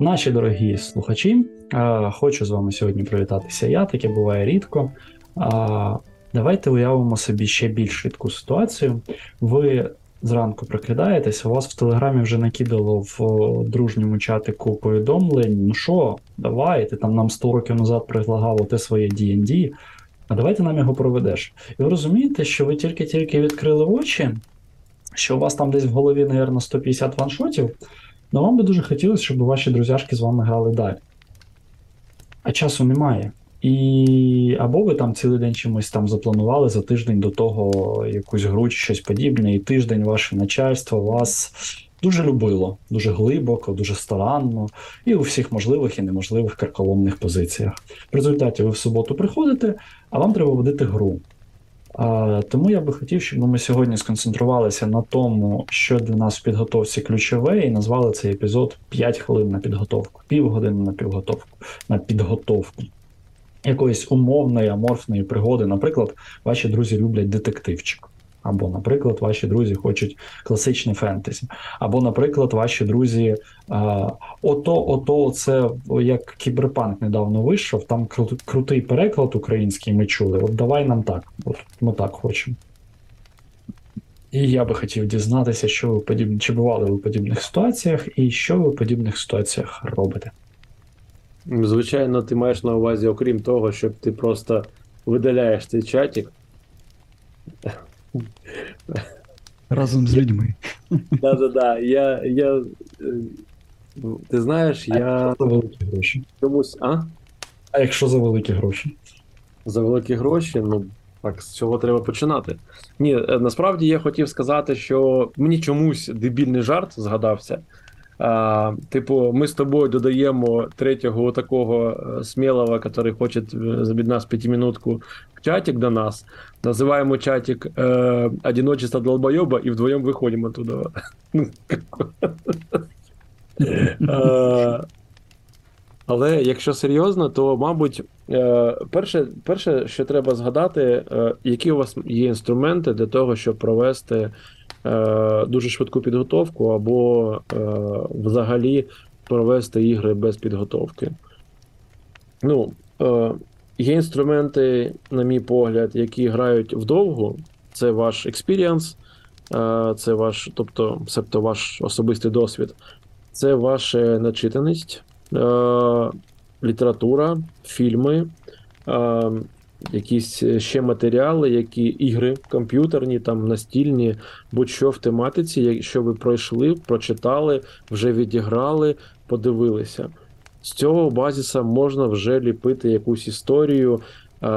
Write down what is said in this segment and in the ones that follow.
Наші дорогі слухачі, хочу з вами сьогодні привітатися. Я таке буває рідко. Давайте уявимо собі ще більш рідку ситуацію. Ви зранку прокидаєтесь, у вас в телеграмі вже накидало в дружньому чатику повідомлень. Ну що, давай, ти там нам 100 років назад предлагав те своє D&D, а давайте нам його проведеш. І ви розумієте, що ви тільки-тільки відкрили очі, що у вас там десь в голові, мабуть, 150 ваншотів. Ну вам би дуже хотілося, щоб ваші друзяшки з вами грали далі. А часу немає. І або ви там цілий день чимось там запланували за тиждень до того якусь гру чи щось подібне, і тиждень ваше начальство вас дуже любило, дуже глибоко, дуже старанно, і у всіх можливих і неможливих карколомних позиціях. В результаті ви в суботу приходите, а вам треба водити гру. А, Тому я би хотів, щоб ми сьогодні сконцентрувалися на тому, що для нас в підготовці ключове, і назвали цей епізод 5 хвилин на підготовку, півгодини на підготовку, на підготовку якоїсь умовної аморфної пригоди. Наприклад, ваші друзі люблять детективчик. Або, наприклад, ваші друзі хочуть класичне фентезі. Або, наприклад, ваші друзі а, ото, ото, це як кіберпанк недавно вийшов, там кру, крутий переклад український ми чули. От давай нам так. От Ми так хочемо. І я би хотів дізнатися, що ви подібні, чи бували ви в подібних ситуаціях, і що ви в подібних ситуаціях робите. Звичайно, ти маєш на увазі, окрім того, щоб ти просто видаляєш цей чатик. Разом з людьми. Да-да-да. Я. я... Е, ти знаєш, я. За великі гроші. Чомусь. А? А якщо за великі гроші? За великі гроші, ну. Так, з цього треба починати. Ні, е, насправді я хотів сказати, що мені чомусь дебільний жарт згадався. А, Типу, ми з тобою додаємо третього такого е, смілого, який хоче від нас п'ятиминутку в чатик до нас. Називаємо чатик е, «Одиночество долбойоба і вдвоєм виходимо туди. Але якщо серйозно, то мабуть, е, перше, перше, що треба згадати, які у вас є інструменти для того, щоб провести Е, дуже швидку підготовку, або е, взагалі провести ігри без підготовки. Ну, е, Є інструменти, на мій погляд, які грають вдовгу. Це ваш experience, це ваш, тобто, себто ваш особистий досвід, це ваша начитаність, література, фільми, якісь е, ще матеріали, які ігри комп'ютерні, там настільні, будь-що в тематиці, якщо ви пройшли, прочитали, вже відіграли, подивилися. З цього базіса можна вже ліпити якусь історію,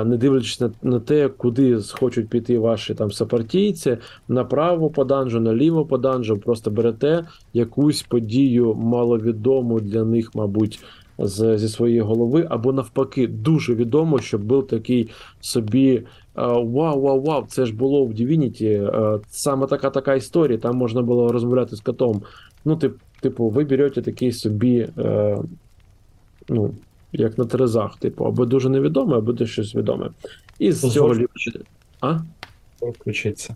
не дивлячись на, на те, куди хочуть піти ваші там сапартійці, направо по данжу, наліво по данжу, просто берете якусь подію маловідому для них, мабуть, з, зі своєї голови, або навпаки, дуже відомо, що був такий собі вау, вау, вау, це ж було в Divinity, саме така така історія. Там можна було розмовляти з котом. Ну, тип, типу, ви берете такий собі, е, ну, як на терезах, типу, або дуже невідоме, або щось відоме. І з цього А? Включиться.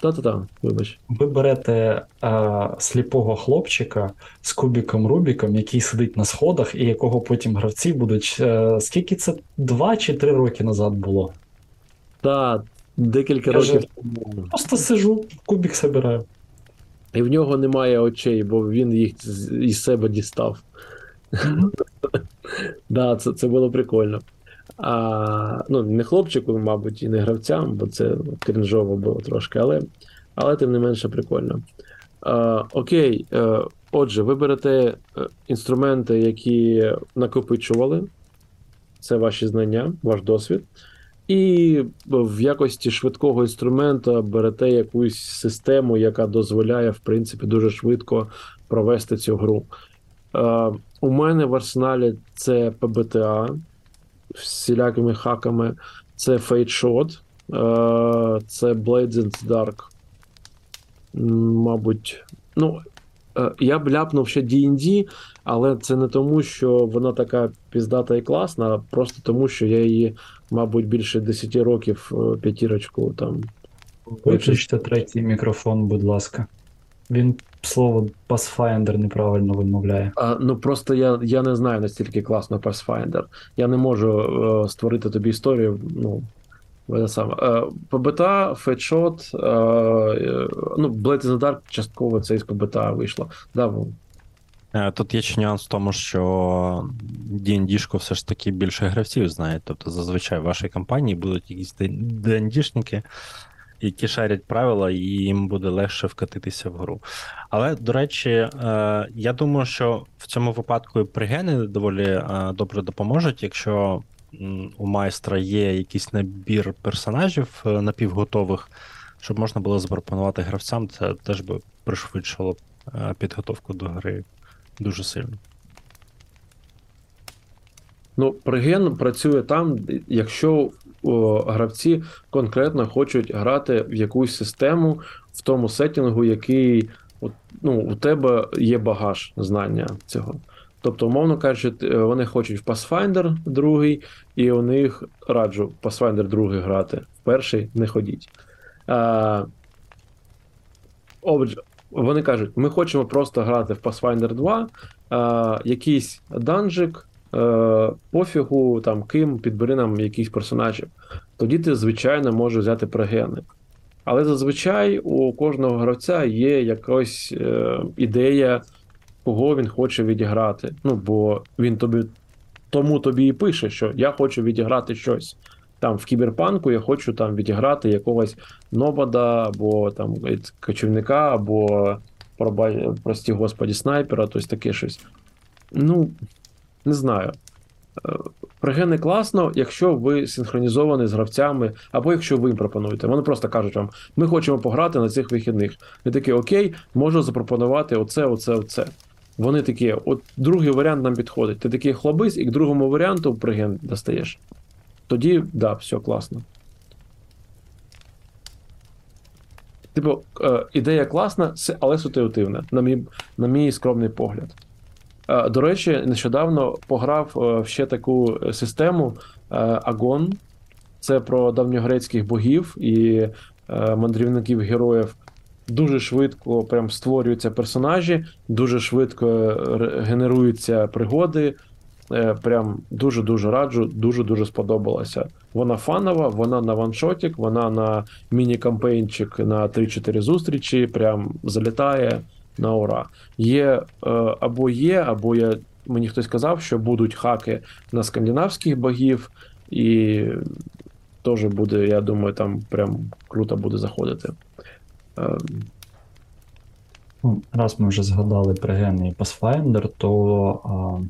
Та-та-та, вибач. Ви берете а, сліпого хлопчика з кубіком Рубіком, який сидить на сходах, і якого потім гравці будуть. А, е, скільки це два чи три роки назад було? Так, декілька Каже, років тому. Просто сижу, кубік забираю. І в нього немає очей, бо він їх із себе дістав. Да, це, це було прикольно. А, Ну, не хлопчику, мабуть, і не гравцям, бо це крінжово було трошки, але але тим не менше прикольно. А, Окей, е, отже, ви берете е, інструменти, які накопичували. Це ваші знання, ваш досвід. І в якості швидкого інструмента берете якусь систему, яка дозволяє, в принципі, дуже швидко провести цю гру. Е, У мене в арсеналі це ПБТА всілякими хаками. Це е, це Blades Dark. Мабуть, ну. Е, я б ляпнув ще D&D, але це не тому, що вона така піздата і класна, а просто тому, що я її, мабуть, більше 10 років е, п'ятірочку там Виключте третій мікрофон, будь ласка. Він слово Pathfinder неправильно вимовляє. А, ну просто я, я не знаю настільки класно Pathfinder. Я не можу е, створити тобі історію. Ну, це саме. Е, ПБТА, Фетшот, е, е, ну, Blade in the Dark частково це із ПБТА вийшло. Да, Е, Тут є ще нюанс в тому, що D&D-шку все ж таки більше гравців знає. Тобто зазвичай в вашій компанії будуть якісь D&D-шники, які шарять правила, і їм буде легше вкатитися в гру. Але, до речі, е, я думаю, що в цьому випадку пригени доволі е, добре допоможуть, якщо у майстра є якийсь набір персонажів е, напівготових, щоб можна було запропонувати гравцям, це теж би пришвидшило підготовку до гри дуже сильно. Ну, преген працює там, якщо гравці конкретно хочуть грати в якусь систему в тому сеттингу, який ну, у тебе є багаж знання цього. Тобто, умовно кажучи, вони хочуть в Pathfinder другий, і у них раджу Pathfinder другий грати. В перший не ходіть. Отже, вони кажуть, ми хочемо просто грати в Pathfinder 2, а, якийсь данжик, е, пофігу, там ким, підбери нам якісь персонажів. Тоді ти, звичайно, можеш взяти прегени. Але зазвичай у кожного гравця є якась е, ідея, кого він хоче відіграти. Ну, бо він тобі тому тобі і пише, що я хочу відіграти щось. Там в кіберпанку я хочу там відіграти якогось нобада, або там кочівника, або прості господі снайпера, тобто таке щось. Ну, не знаю. Е, Пригени класно, якщо ви синхронізовані з гравцями, або якщо ви їм пропонуєте. Вони просто кажуть вам, ми хочемо пограти на цих вихідних. Ви такі, окей, можу запропонувати оце, оце, оце. Вони такі, от другий варіант нам підходить. Ти такий хлобись, і к другому варіанту приген достаєш. Тоді, да, все класно. Типу, е, ідея класна, але ситуативна, на мій, на мій скромний погляд. Е, До речі, нещодавно пограв е, ще таку систему е, Агон. Це про давньогрецьких богів і мандрівників героїв. Дуже швидко прям створюються персонажі, дуже швидко генеруються пригоди. Прям дуже-дуже раджу, дуже-дуже сподобалася. Вона fun ова, вона на one-shot ік, вона на міні-кампейнчик на 3-4 зустрічі, прям залітає на ура. Є е, або є, або я, мені хтось казав, що будуть хаки на скандинавських богів, і теж буде, я думаю, там прям круто буде заходити. Е, Ну, раз ми вже згадали pregen и і Pathfinder, то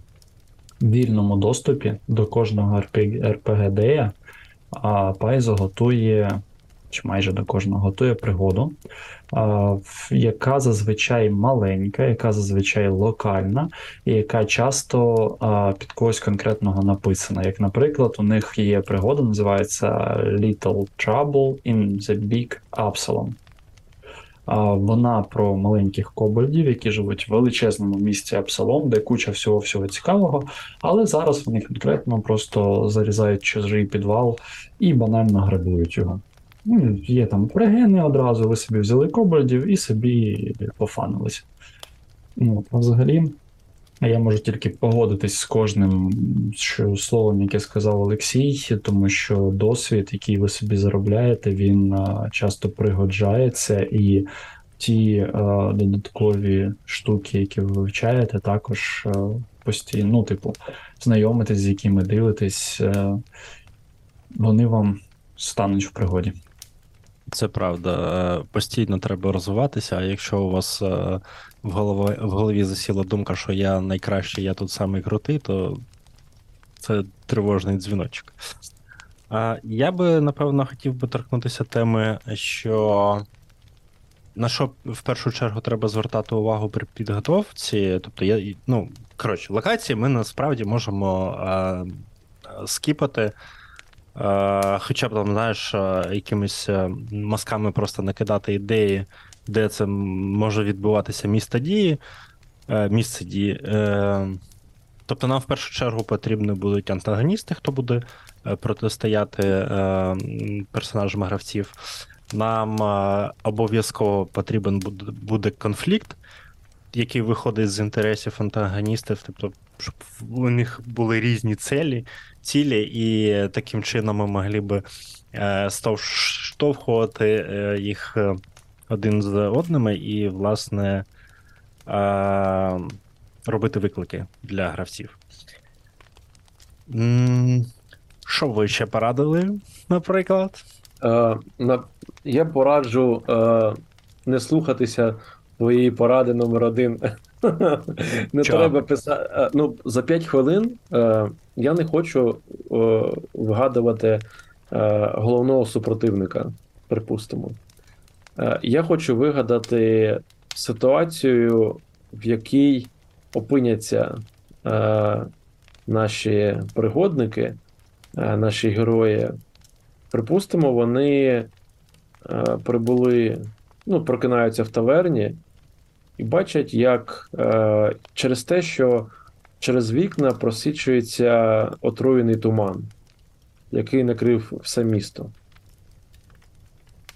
в вільному доступі до кожного RPG, RPG-дея Paizo готує, чи майже до кожного готує пригоду, яка зазвичай маленька, яка зазвичай локальна, і яка часто під когось конкретного написана. Як, наприклад, у них є пригода, називається Little Trouble in the Big Absalom. Вона про маленьких кобальдів, які живуть в величезному місті Апсалом, де куча всього всього цікавого. Але зараз вони конкретно просто зарізають чужий підвал і банально грабують його. Ну, є там пригени одразу, ви собі взяли кобальдів і собі пофанилися. Ну, а взагалі, я можу тільки погодитись з кожним що, словом, яке сказав Олексій, тому що досвід, який ви собі заробляєте, він а, часто пригоджається, і ті е, додаткові штуки, які ви вивчаєте, також е, постійно, ну, типу, знайомитесь, з якими дивитесь, е, вони вам стануть в пригоді. Це правда. Е, Постійно треба розвиватися, а якщо у вас е, в голові, в голові засіла думка, що я найкращий, я тут самий крутий, то це тривожний дзвіночок. А Я би, напевно, хотів би торкнутися теми, що на що в першу чергу треба звертати увагу при підготовці. Тобто, я, ну, коротше, локації ми насправді можемо е, е, скіпати. Е, Хоча б там, знаєш, е, якимись е, мазками просто накидати ідеї, де це може відбуватися місто дії, місце дії. Тобто нам в першу чергу потрібні будуть антагоністи, хто буде протистояти персонажам гравців. нам обов'язково потрібен буде конфлікт, який виходить з інтересів антагоністів, тобто, щоб у них були різні цілі, цілі, і таким чином ми могли би е, штовхувати е, їх е, один з одними і, власне, робити виклики для гравців. Що ви ще порадили, наприклад? Е, я пораджу е, не слухатися твоєї поради номер один. не Чого? треба писати. Е, ну, за 5 хвилин е, я не хочу е, вгадувати е, головного супротивника, припустимо. Е, я хочу вигадати ситуацію, в якій опиняться е, наші пригодники, е, наші герої. Припустимо, вони е, прибули, ну, прокинаються в таверні і бачать, як е, через те, що через вікна просічується отруєний туман, який накрив все місто.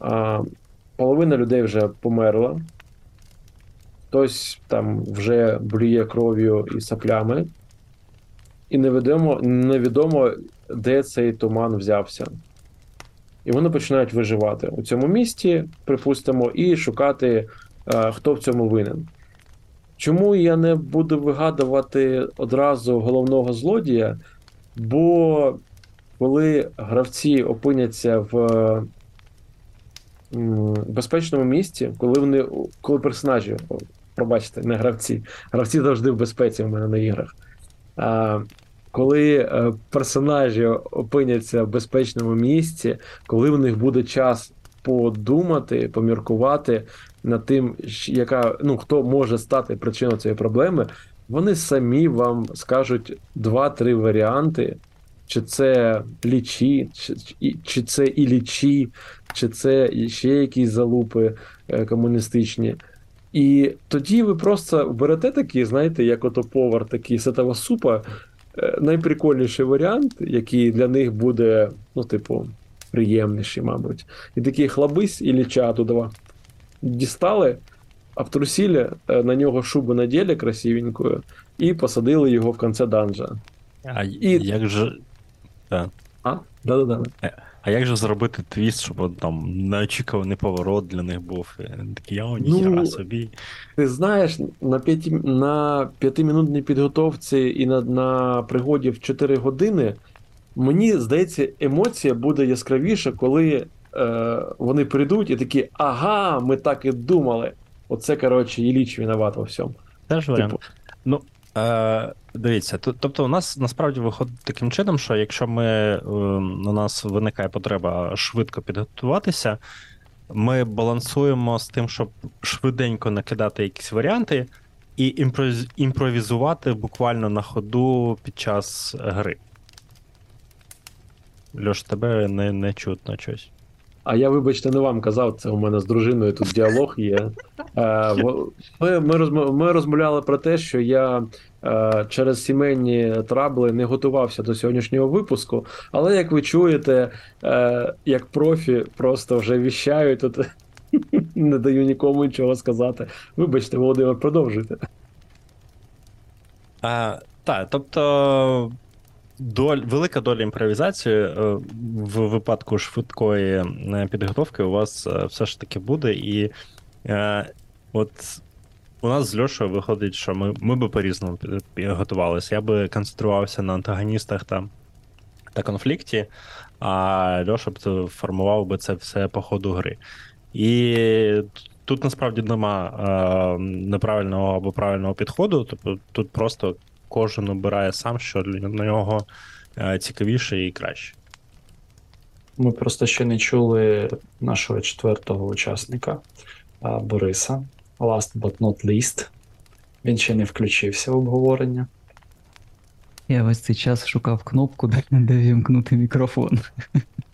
А, половина людей вже померла, хтось там вже блює кров'ю і саплями, і невідомо, невідомо, де цей туман взявся. І вони починають виживати у цьому місті, припустимо, і шукати, е, хто в цьому винен. Чому я не буду вигадувати одразу головного злодія? Бо коли гравці опиняться в безпечному місці, коли вони коли персонажі, пробачте, не гравці, гравці завжди в безпеці в мене на іграх. Коли е, персонажі опиняться в безпечному місці, коли в них буде час подумати, поміркувати над тим, яка ну хто може стати причиною цієї проблеми, вони самі вам скажуть два-три варіанти. Чи це лічі, чи, чи це і лічі, чи це ще якісь залупи е, комуністичні. І тоді ви просто берете такі, знаєте, як ото повар, такий сетова супа, найприкольніший варіант, який для них буде, ну, типу, приємніший, мабуть. І такий хлабись і ліча туди дістали, обтрусили е, на нього шубу наділи красивенькою і посадили його в конце данжа. А І- як же. А? Да-да-да. А як же зробити твіст, щоб там неочікуваний поворот для них був? І Такі, о, Ну, собі. Ти знаєш, на, п'яті, на п'ятимінутній підготовці і на, на пригоді в 4 години, мені здається, емоція буде яскравіша, коли е, вони прийдуть і такі, ага, ми так і думали. Оце, коротше, Іліч виноват во всьому. Теж варіант. Типу, Ну, е, дивіться, тобто у нас насправді виходить таким чином, що якщо ми, е, у нас виникає потреба швидко підготуватися, ми балансуємо з тим, щоб швиденько накидати якісь варіанти і імпровіз- імпровізувати буквально на ходу під час гри. Льош, тебе не, не чутно щось. А я, вибачте, не вам казав, це у мене з дружиною тут діалог є. Е, Ми, ми, розм- ми розмовляли про те, що я е, через сімейні трабли не готувався до сьогоднішнього випуску, але як ви чуєте, е, як профі просто вже віщаю тут. Не даю нікому нічого сказати. Вибачте, Володимир, продовжуйте. Так, тобто доль, велика доля імпровізації е, в випадку швидкої е, підготовки у вас е, все ж таки буде. І е, от у нас з Льошою виходить, що ми, ми би по-різному підготувалися. Я би концентрувався на антагоністах та, та конфлікті, а Льоша б формував би це все по ходу гри. І тут насправді нема е, неправильного або правильного підходу. Тобто тут просто кожен обирає сам, що для нього е, цікавіше і краще. Ми просто ще не чули нашого четвертого учасника Бориса. Last but not least. Він ще не включився в обговорення. Я весь цей час шукав кнопку, де, де вімкнути мікрофон.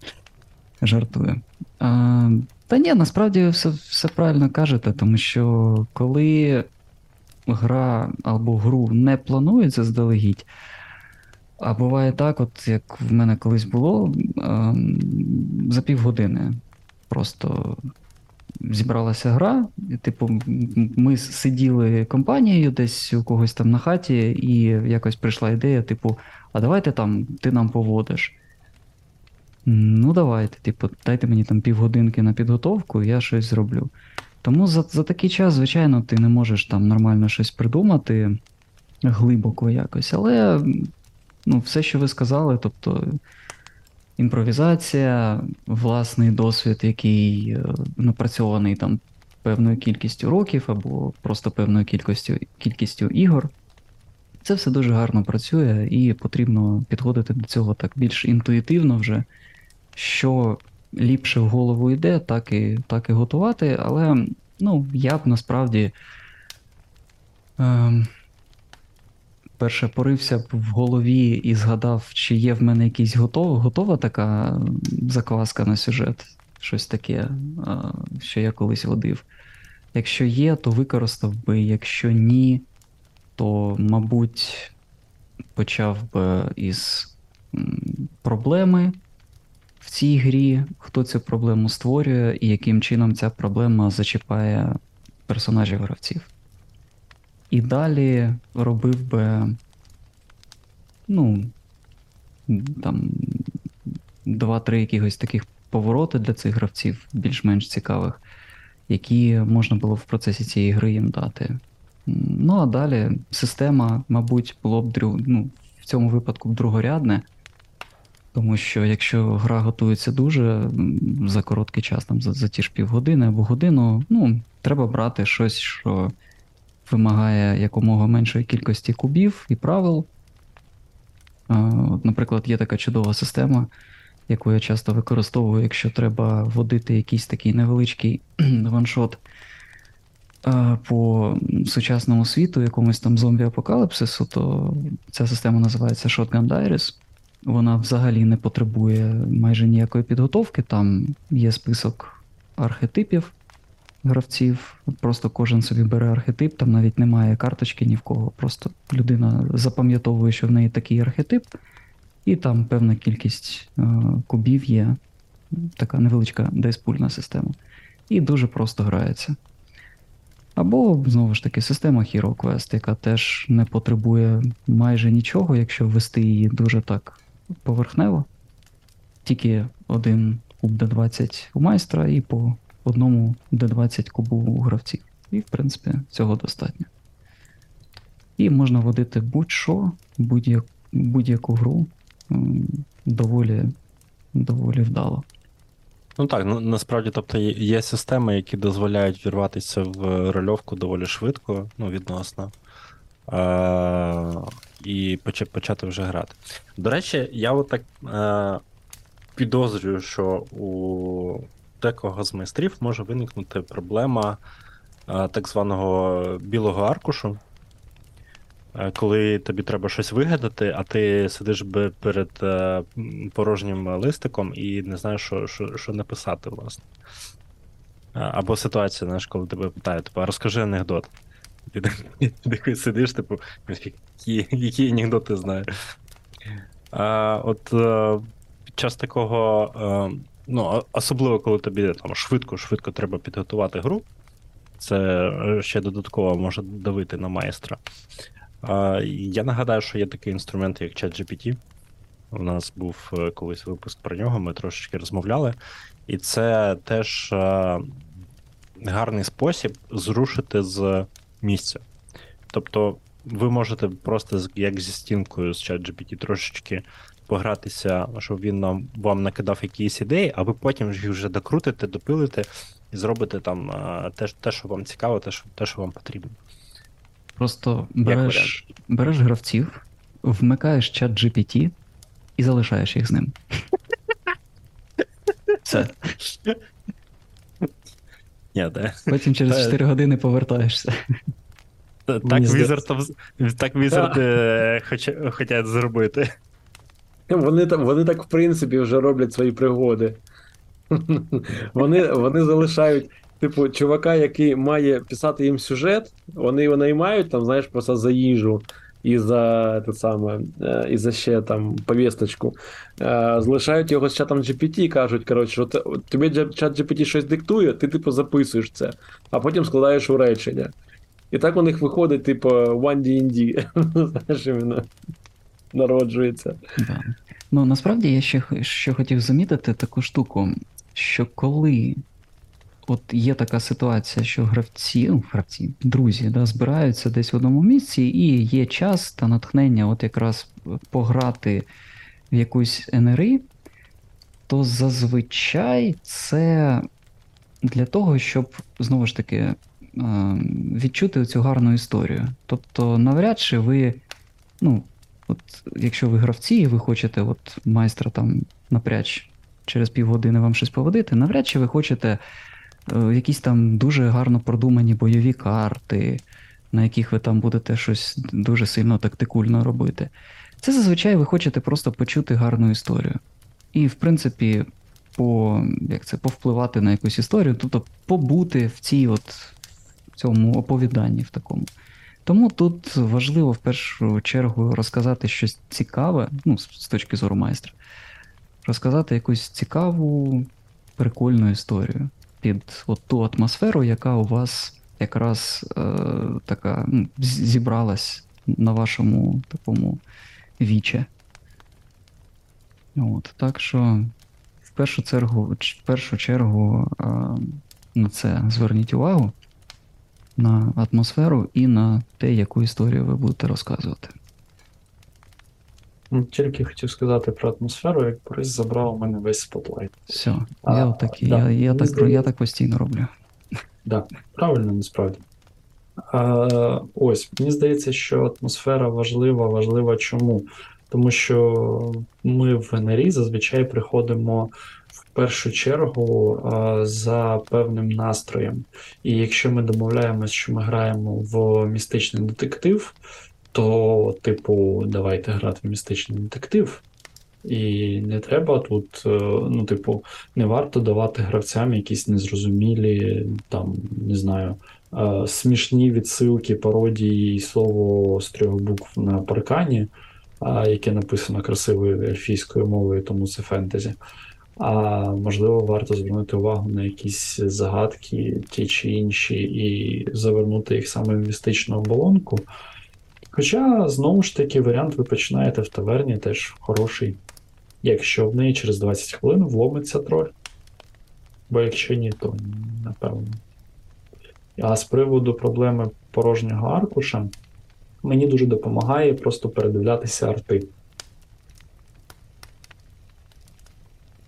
Жартую. А, та ні, насправді все, все правильно кажете, тому що коли гра або гру не планується заздалегідь, а буває так, от як в мене колись було, ем, за півгодини просто зібралася гра, типу, ми сиділи компанією десь у когось там на хаті, і якось прийшла ідея, типу, а давайте там ти нам поводиш. Ну, давайте, типу, дайте мені там півгодинки на підготовку, я щось зроблю. Тому за, за такий час, звичайно, ти не можеш там нормально щось придумати глибоко якось, але ну, все, що ви сказали, тобто імпровізація, власний досвід, який е, напрацьований там певною кількістю років або просто певною кількістю, кількістю ігор. Це все дуже гарно працює, і потрібно підходити до цього так більш інтуїтивно вже. Що ліпше в голову йде, так і, так і готувати. Але ну, я б насправді ем, перше порився б в голові і згадав, чи є в мене якийсь готов, готова така закваска на сюжет, щось таке, а, що я колись водив. Якщо є, то використав би, якщо ні, то, мабуть, почав би із проблеми в цій грі, хто цю проблему створює і яким чином ця проблема зачіпає персонажів гравців. І далі робив би, ну, там, два-три якихось таких повороти для цих гравців, більш-менш цікавих, які можна було в процесі цієї гри їм дати. Ну, а далі система, мабуть, було б ну, в цьому випадку б другорядне. Тому що якщо гра готується дуже за короткий час, там за, за ті ж півгодини або годину, ну, треба брати щось, що вимагає якомога меншої кількості кубів і правил. От, Наприклад, є така чудова система, яку я часто використовую, якщо треба вводити якийсь такий невеличкий ваншот по сучасному світу, якомусь там зомбі-апокаліпсису, то ця система називається Shotgun Diaries. Вона взагалі не потребує майже ніякої підготовки. Там є список архетипів гравців. Просто кожен собі бере архетип, там навіть немає карточки ні в кого. Просто людина запам'ятовує, що в неї такий архетип, і там певна кількість е, кубів є. Така невеличка дайспульна система. І дуже просто грається. Або, знову ж таки, система Hero Quest, яка теж не потребує майже нічого, якщо ввести її дуже так поверхнево. Тільки один куб D20 у майстра і по одному D20 кубу у гравців. І, в принципі, цього достатньо. І можна водити будь-що, будь-як, будь-яку гру доволі, доволі вдало. Ну так, ну насправді, тобто є системи, які дозволяють вірватися в рольовку доволі швидко, ну, відносно. Е- і поча- почати вже грати. До речі, я от так е- підозрюю, що у декого з майстрів може виникнути проблема е- так званого білого аркушу. Е, Коли тобі треба щось вигадати, а ти сидиш би перед е, порожнім листиком і не знаєш, що, що, що написати, власне. Або ситуація, знаєш, коли тебе питають, типу, розкажи анекдот. Ти такий сидиш, типу, які, які анекдоти знаєш. А, от під час такого, е, ну, особливо, коли тобі там швидко-швидко треба підготувати гру, це е, ще додатково може давити на майстра. А, Я нагадаю, що є такий інструмент, як ChatGPT. У нас був е, колись випуск про нього, ми трошечки розмовляли. І це теж е, гарний спосіб зрушити з місця. Тобто, ви можете просто як зі стінкою з ChatGPT трошечки погратися, щоб він нам вам накидав якісь ідеї, а ви потім їх вже докрутите, допилите і зробите там е, те, те, що вам цікаво, те, що, те, що вам потрібно. Просто береш, береш гравців, вмикаєш чат GPT і залишаєш їх з ним. Все. Ні, де. Потім через Та- 4 години повертаєшся. Так Wizard, так Wizard е, хотять зробити. Вони, там- вони так, в принципі, вже роблять свої пригоди. Вони, вони залишають, типу, чувака, який має писати їм сюжет, вони його наймають, там, знаєш, просто за їжу. І за те саме, е, і за ще там повісточку. Е, Залишають його з чатом GPT і кажуть, коротше, що тобі чат GPT щось диктує, ти типу записуєш це, а потім складаєш у речення. І так у них виходить, типу, One D&D. Знаєш, іменно народжується. Да. Ну насправді я ще що хотів замітити таку штуку, що коли от є така ситуація, що гравці, ну, гравці, друзі, да, збираються десь в одному місці, і є час та натхнення, от якраз пограти в якусь НРІ, то зазвичай це для того, щоб знову ж таки е, відчути цю гарну історію. Тобто, навряд чи ви, ну, От якщо ви гравці, і ви хочете от майстра там напряч через півгодини вам щось поводити, навряд чи ви хочете е, якісь там дуже гарно продумані бойові карти, на яких ви там будете щось дуже сильно тактикульно робити. Це зазвичай ви хочете просто почути гарну історію. І, в принципі, по, як це, повпливати на якусь історію, тобто побути в цій от цьому оповіданні в такому. Тому тут важливо в першу чергу розказати щось цікаве, ну, з точки зору майстра, розказати якусь цікаву, прикольну історію під от ту атмосферу, яка у вас якраз е, така ну, зібралась на вашому такому віче. От, так що в першу чергу, в першу чергу е, на це зверніть увагу на атмосферу і на те, яку історію ви будете розказувати. Ну, Тільки хотів сказати про атмосферу, як Борис забрав у мене весь спотлайт. Все, А, я отакий, да, я, я, так, я так постійно роблю. Да, правильно, насправді. А, ось, мені здається, що атмосфера важлива. Важлива чому? Тому що ми в НРІ зазвичай приходимо в першу чергу а, за певним настроєм. І якщо ми домовляємось, що ми граємо в містичний детектив, то, типу, давайте грати в містичний детектив. І не треба тут, е, ну, типу, не варто давати гравцям якісь незрозумілі, там, не знаю, е, смішні відсилки, пародії і слово з трьох букв на паркані, яке написано красивою ельфійською мовою, тому це фентезі. А можливо, варто звернути увагу на якісь загадки, ті чи інші, і завернути їх саме в містичну оболонку. Хоча, знову ж таки, варіант ви починаєте в таверні теж хороший, якщо в неї через 20 хвилин вломиться троль. Бо якщо ні, то напевно. А з приводу проблеми порожнього аркуша, мені дуже допомагає просто передивлятися арти.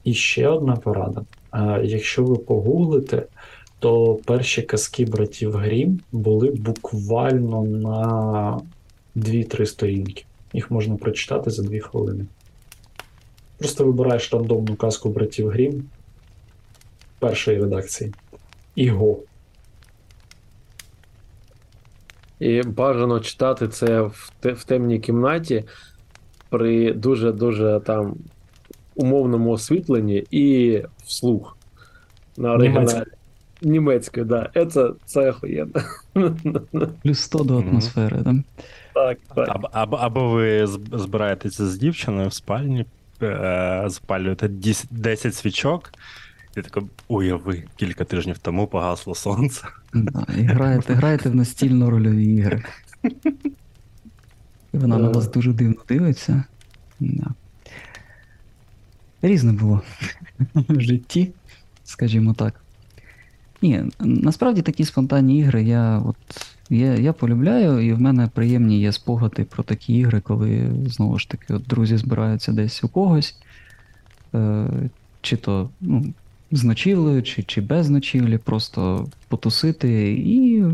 І ще одна порада. Якщо ви погуглите, то перші казки братів Грім були буквально на 2-3 сторінки. Їх можна прочитати за 2 хвилини. Просто вибираєш рандомну казку братів Грім першої редакції. І го. І бажано читати це в, те- в темній кімнаті при дуже-дуже там умовному освітленні і вслух. На оригіналі. Німецькою, да. Це, це охуєнно. Плюс 100 до атмосфери, да? Так, так. Або, або, або ви збираєтеся з дівчиною в спальні, е, запалюєте 10 10 свічок, і тако уяви, кілька тижнів тому погасло сонце. Да, і граєте, граєте в настільно рольові ігри. І вона на Е. вас дуже дивно дивиться. Да. Різне було в житті, скажімо так. Ні, насправді такі спонтанні ігри я, от, я, я полюбляю, і в мене приємні є спогади про такі ігри, коли знову ж таки от друзі збираються десь у когось. Е, чи то ну, з ночівлею, чи, чи без ночівлі, просто потусити і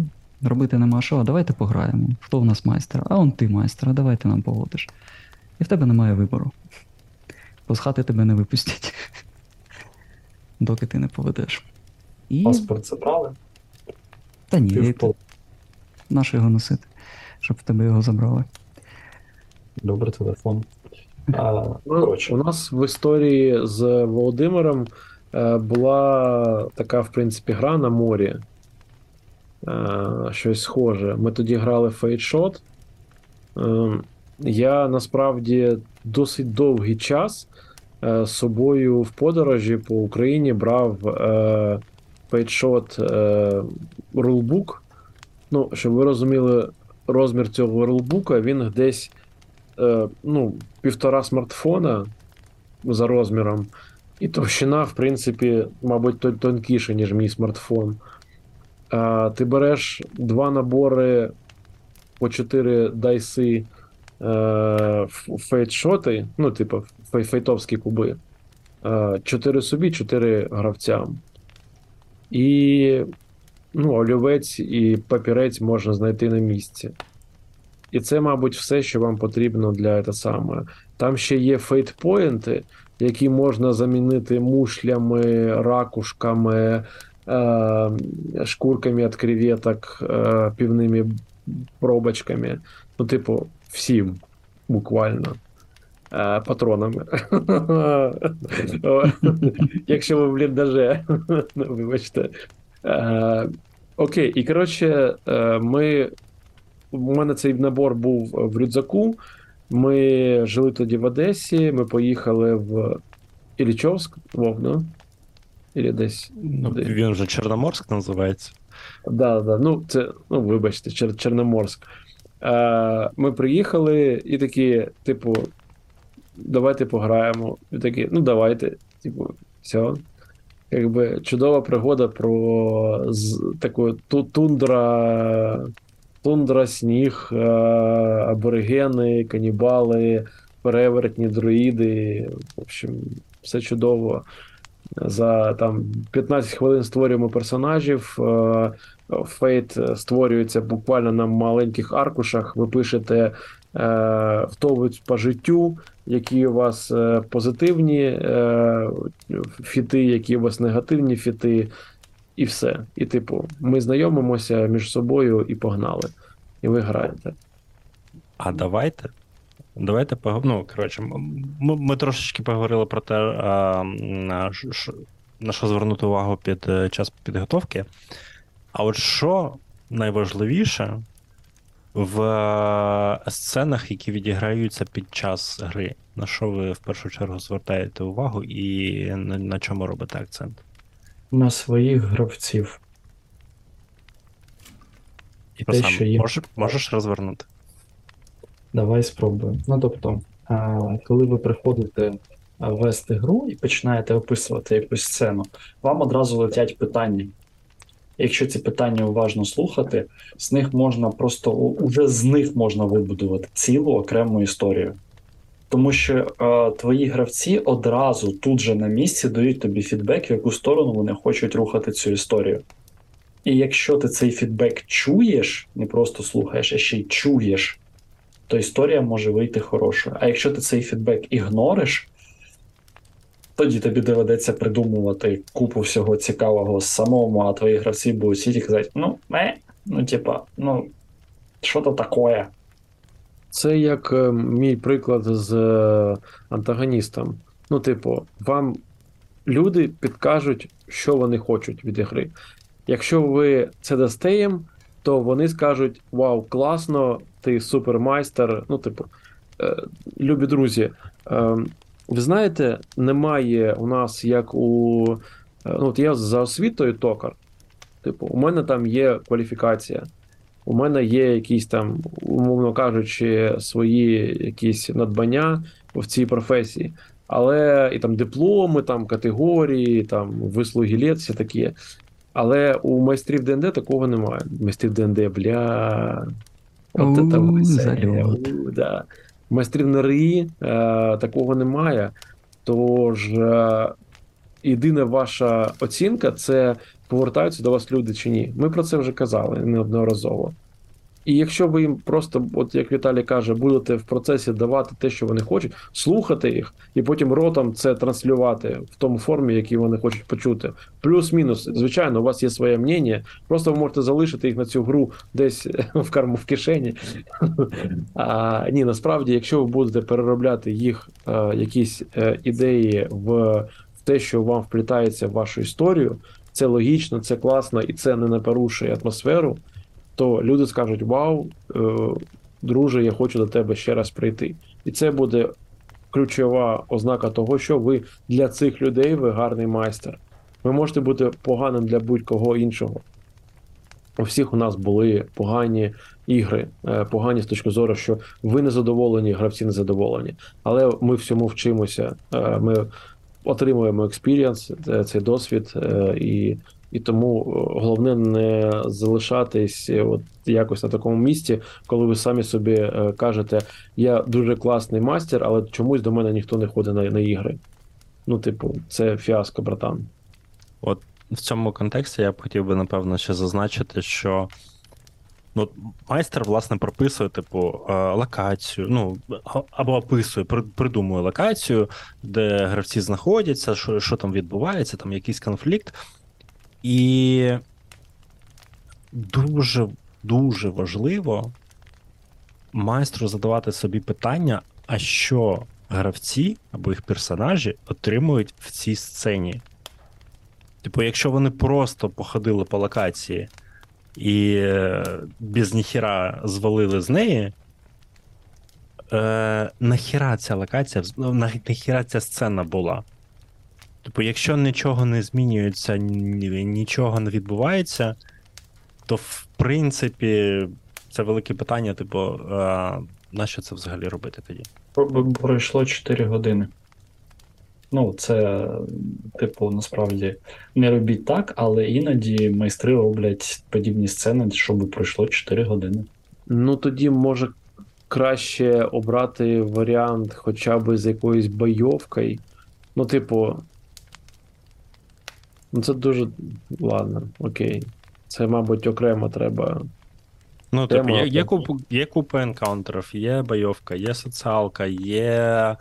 робити нема що, а давайте пограємо. Хто в нас майстер? А он ти майстер, а давайте нам поводиш. І в тебе немає вибору. Бо з хати тебе не випустять. Доки ти не поведеш. І... Паспорт забрали, Та ні, півпол. наше його носити, щоб в тебе його забрали. Добре, телефон. А, Ну, коротше, у нас в історії з Володимиром е, була така, в принципі, гра на морі. Е, щось схоже. Ми тоді грали Ем, Я насправді досить довгий час е, з собою в подорожі по Україні брав е, Paidshot е. Ну, щоб ви розуміли розмір цього рулбука, він десь е, ну, півтора смартфона за розміром. І товщина, в принципі, мабуть, тон- тонкіша, ніж мій смартфон. А, ти береш два набори по 4 dice и е, Fate-шоти, ну, типу, Fate овські куби. Е, 4 собі, 4 гравцям. І ну, олівець і папірець можна знайти на місці. І це, мабуть, все, що вам потрібно для те саме. Там ще є fate point и, які можна замінити мушлями, ракушками, е, шкурками від креветок, е, півними пробочками. Ну, типу, всім буквально. Е, патронами. Якщо ви в бліндаже, ну, вибачте. Е, Окей, і коротше, е, ми. У мене цей набор був в рюкзаку. Ми жили тоді в Одесі, ми поїхали в Ілічовськ, Вов, да? Ілі десь. Ну, він вже Чорноморськ називається. Да, да. Ну, це, ну, вибачте, Чер- Чорноморськ. Е, ми приїхали і такі, типу, давайте пограємо. І такі, ну давайте. Типу, все. Якби чудова пригода про з, таку ту, тундра, тундра, сніг, е, аборигени, канібали, перевертні, друїди. В общем, все чудово. За там 15 хвилин створюємо персонажів. е, Фейт створюється буквально на маленьких аркушах. Ви пишете, е, хто ви по життю, які у вас е, позитивні е, фіти, які у вас негативні фіти, і все. І, типу, ми знайомимося між собою і погнали. І ви граєте. А давайте. Давайте. Ну, коротше, ми, ми трошечки поговорили про те, на, на що звернути увагу під е, час підготовки. А от що найважливіше в е, сценах, які відіграються під час гри? На що ви в першу чергу звертаєте увагу і на, на чому робите акцент? На своїх гравців. І те, що їм можеш, можеш розвернути? Давай спробуємо. Ну тобто, а, коли ви приходите вести гру і починаєте описувати якусь сцену, вам одразу летять питання. Якщо ці питання уважно слухати, з них можна просто уже з них можна вибудувати цілу окрему історію. Тому що е, твої гравці одразу тут же на місці дають тобі фідбек, в яку сторону вони хочуть рухати цю історію. І якщо ти цей фідбек чуєш, не просто слухаєш, а ще й чуєш, то історія може вийти хорошою. А якщо ти цей фідбек ігнориш, тоді тобі доведеться придумувати купу всього цікавого самому, а твої гравці будуть сіті казати: ну, не, ну, типа, ну, що то таке? Це як е, мій приклад з е, антагоністом. Ну, типу, вам люди підкажуть, що вони хочуть від ігри. Якщо ви це дасте їм, то вони скажуть: Вау, класно, ти супермайстер. Ну, типу, е, любі друзі, е, ви знаєте, немає у нас як у. е, Ну, от я за освітою токар. Типу, у мене там є кваліфікація. У мене є якісь там, умовно кажучи, свої якісь надбання в цій професії. Але і там дипломи, там категорії, там вислуги літ, все таке. Але у майстрів ДНД такого немає. Майстрів ДНД, бля. От це веселя. Майстрів НРІ е, такого немає. Тож е, єдина ваша оцінка це повертаються до вас люди чи ні. Ми про це вже казали неодноразово. І якщо ви їм просто, от як Віталій каже, будете в процесі давати те, що вони хочуть, слухати їх, і потім ротом це транслювати в тому формі, який вони хочуть почути. Плюс-мінус, звичайно, у вас є своє мнення. Просто ви можете залишити їх на цю гру десь в карму в кишені. А, ні, насправді, якщо ви будете переробляти їх е, якісь е, ідеї в, в те, що вам вплітається в вашу історію, це логічно, це класно і це не напорушує атмосферу, то люди скажуть: Вау, е, друже, я хочу до тебе ще раз прийти. І це буде ключова ознака того, що ви для цих людей ви гарний майстер. Ви можете бути поганим для будь-кого іншого. У всіх у нас були погані ігри, е, погані з точки зору, що ви не задоволені, гравці не задоволені. Але ми всьому вчимося. е, Ми отримуємо experience, е, цей досвід, і, і тому е, головне не залишатись е, от якось на такому місці, коли ви самі собі е, кажете, я дуже класний майстер, але чомусь до мене ніхто не ходить на, на ігри. Ну, типу, це фіаско, братан. От В цьому контексті я б хотів би, напевно, ще зазначити, що ну, майстер, власне, прописує, типу, локацію, ну, або описує, при- придумує локацію, де гравці знаходяться, що, що там відбувається, там якийсь конфлікт. І дуже, дуже важливо майстру задавати собі питання, а що гравці або їх персонажі отримують в цій сцені. Типу, якщо вони просто походили по локації і е, без ніхіра звалили з неї, е, нахіра ця локація, ну, нахіра ця сцена була. Типу, якщо нічого не змінюється, нічого не відбувається, то в принципі це велике питання, типу, е, на що це взагалі робити тоді? Про- Пройшло 4 години. Ну, це, типу, насправді не робіть так, але іноді майстри роблять подібні сцени, щоб пройшло 4 години. Ну тоді може краще обрати варіант хоча б з якоюсь бойовкою. Ну, типу. Ну, це дуже. Ладно, окей. Це, мабуть, окремо треба. Ну, типу, є, є, куп, є купа енкаунтерів, є бойовка, є соціалка, є,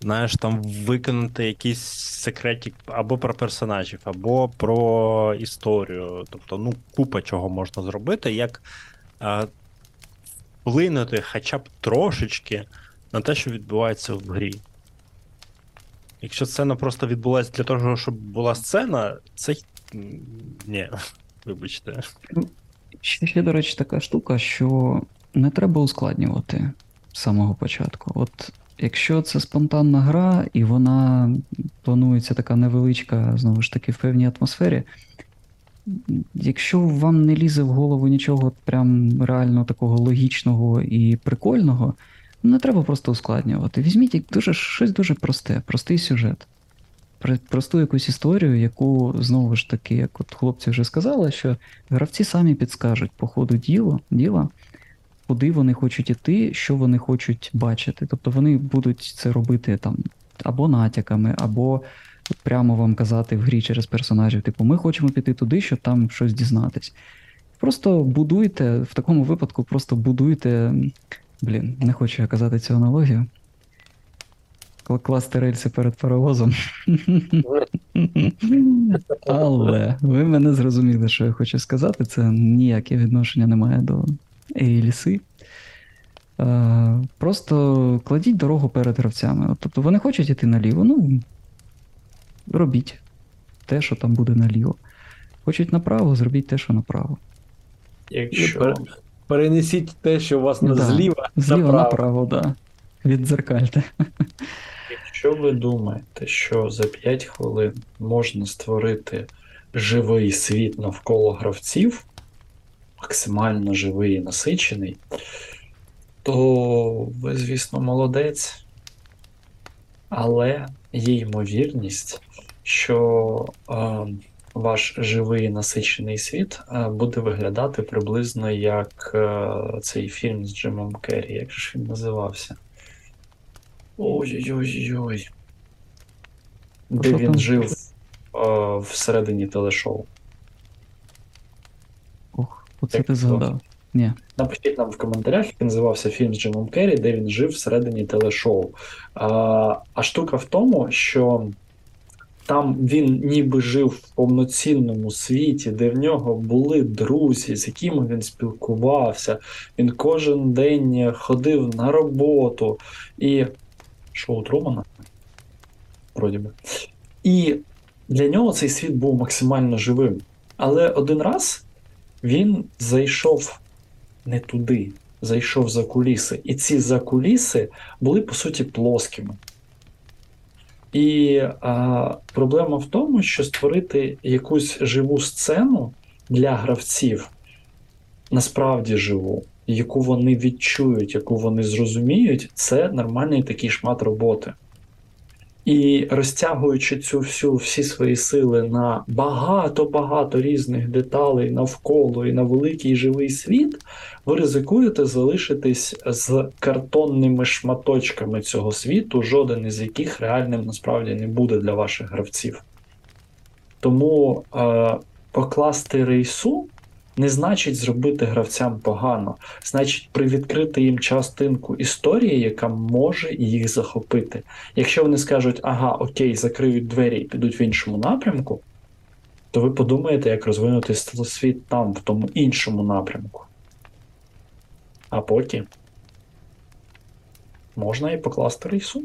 знаєш, там виконати якісь секретик або про персонажів, або про історію. Тобто, ну, купа чого можна зробити, як а, вплинути хоча б трошечки на те, що відбувається в грі. Якщо сцена просто відбулася для того, щоб була сцена, це ні, вибачте. Ще, ще, до речі, така штука, що не треба ускладнювати з самого початку. От якщо це спонтанна гра, і вона планується така невеличка, знову ж таки, в певній атмосфері. Якщо вам не лізе в голову нічого прям реально такого логічного і прикольного, не треба просто ускладнювати. Візьміть дуже, щось дуже просте, простий сюжет. Просту якусь історію, яку знову ж таки, як от хлопці вже сказали, що гравці самі підскажуть по ходу діло, діла, куди вони хочуть іти, що вони хочуть бачити. Тобто вони будуть це робити там або натяками, або прямо вам казати в грі через персонажів, типу, ми хочемо піти туди, щоб там щось дізнатись. Просто будуйте, в такому випадку просто будуйте. Блін, не хочу я казати цю аналогію. Кла- Класти рельси перед паровозом. Але ви мене зрозуміли, що я хочу сказати. Це ніяке відношення не має до ліси. Е, Просто кладіть дорогу перед гравцями. Тобто вони хочуть іти наліво, ну робіть те, що там буде наліво. Хочуть направо, зробіть те, що направо. Якщо, Перенесіть те, що у вас на Да. зліва, Зліва направо. направо. Да. Віддзеркальте. якщо ви думаєте, що за 5 хвилин можна створити живий світ навколо гравців, максимально живий і насичений, то ви, звісно, молодець. Але є ймовірність, що е, ваш живий насичений світ е, буде виглядати приблизно як е, цей фільм з Джимом Керрі. Як же ж він називався? Ой-ой-ой. Де він там? жив е, всередині телешоу. Ох, оце Як ти згадав. Ні. Напишіть нам в коментарях, як називався фільм з Джимом Керрі, де він жив всередині телешоу. А, а штука в тому, що там він ніби жив в повноцінному світі, де в нього були друзі, з якими він спілкувався. Він кожен день ходив на роботу і шоу Трумана. Вроді би. І для нього цей світ був максимально живим. Але один раз він зайшов не туди. зайшов за куліси. І ці закуліси були по суті плоскими. І а, проблема в тому, що створити якусь живу сцену для гравців, насправді живу, яку вони відчують, яку вони зрозуміють, це нормальний такий шмат роботи. І розтягуючи цю всю всі свої сили на багато-багато різних деталей навколо і на великий живий світ, ви ризикуєте залишитись з картонними шматочками цього світу, жоден із яких реальним насправді не буде для ваших гравців. Тому е, покласти рейсу не значить зробити гравцям погано, значить привідкрити їм частинку історії, яка може їх захопити. Якщо вони скажуть, ага, окей, закриють двері і підуть в іншому напрямку, то ви подумаєте, як розвинути світ там, в тому іншому напрямку. А поки можна і покласти рейсу.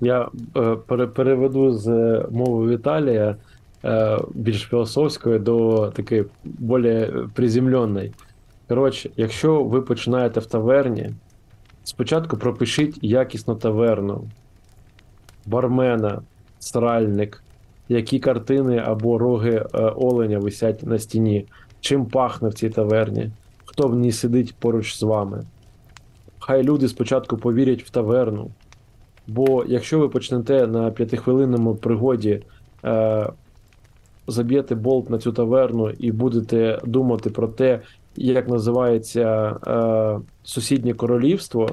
Я е, переведу з мови Віталія більш філософської до такої більш приземленої. Коротше, якщо ви починаєте в таверні, спочатку пропишіть якісну таверну, бармена, сральник, які картини або роги е, оленя висять на стіні, чим пахне в цій таверні, хто в ній сидить поруч з вами. Хай люди спочатку повірять в таверну. Бо якщо ви почнете на п'ятихвилинному пригоді е, заб'єте болт на цю таверну і будете думати про те, як називається е, сусіднє королівство,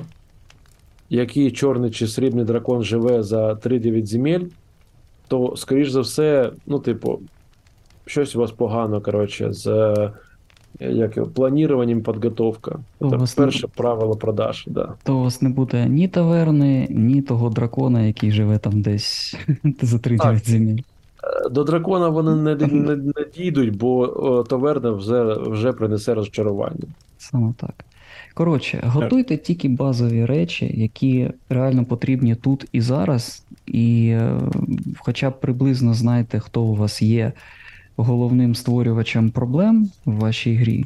який чорний чи срібний дракон живе за 3-9 земель, то, скоріш за все, ну, типу, щось у вас погано, коротше, з е, як його, плануванням підготовка. Це вас не- перше правило продаж. Да. То у вас не буде ні таверни, ні того дракона, який живе там десь за 3-9 земель. До дракона вони не, не, не дійдуть, бо таверна вже, вже принесе розчарування. Саме так. Коротше, готуйте тільки базові речі, які реально потрібні тут і зараз, і е, хоча б приблизно знаєте, хто у вас є головним створювачем проблем в вашій грі,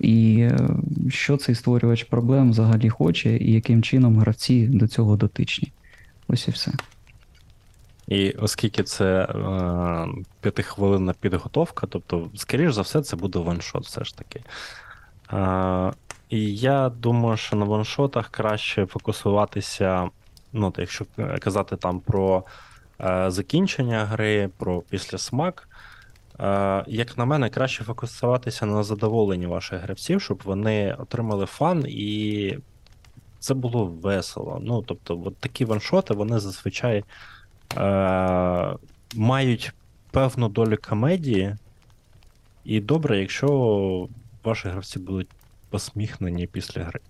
і е, що цей створювач проблем взагалі хоче, і яким чином гравці до цього дотичні. Ось і все. І оскільки це е, п'ятихвилинна підготовка, тобто, скоріш за все, це буде ваншот все ж таки. Е, і я думаю, що на ваншотах краще фокусуватися, ну, якщо казати там про е, закінчення гри, про післясмак. Е, як на мене, краще фокусуватися на задоволенні ваших гравців, щоб вони отримали fun і це було весело. Ну, тобто, от такі one-shot и, вони зазвичай е, мають певну долю комедії, і добре, якщо ваші гравці будуть посміхнені після гри.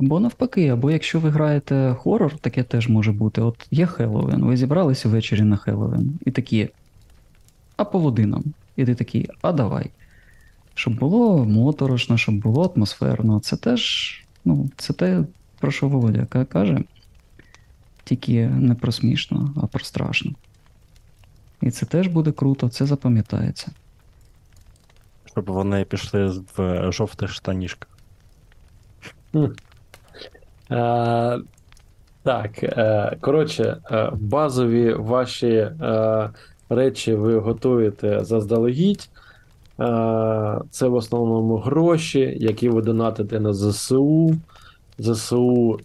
Або навпаки, або якщо ви граєте хорор, таке теж може бути. От є Хеллоуін, ви зібралися ввечері на Хеллоуін, і такі, а по годинам. І ти такий, а давай. Щоб було моторошно, щоб було атмосферно. Це теж, ну, це те, про що Володя каже. Тільки не про смішно, а про страшно. І це теж буде круто, це запам'ятається. Щоб вони пішли в жовтих штанішках. Е, так, е, коротше, е, базові ваші речі ви готуєте заздалегідь. Це в основному гроші, які ви донатите на ЗСУ. ЗСУ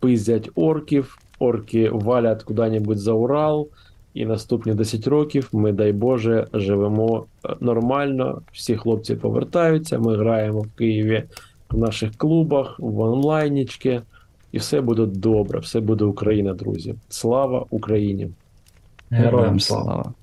пиздять орків, орки валять куди-небудь за Урал. І наступні 10 років ми, дай Боже, живемо е, нормально. Всі хлопці повертаються. Ми граємо в Києві в наших клубах, в онлайнічки. І все буде добре, все буде Україна, друзі. Слава Україні! Героям слава. слава.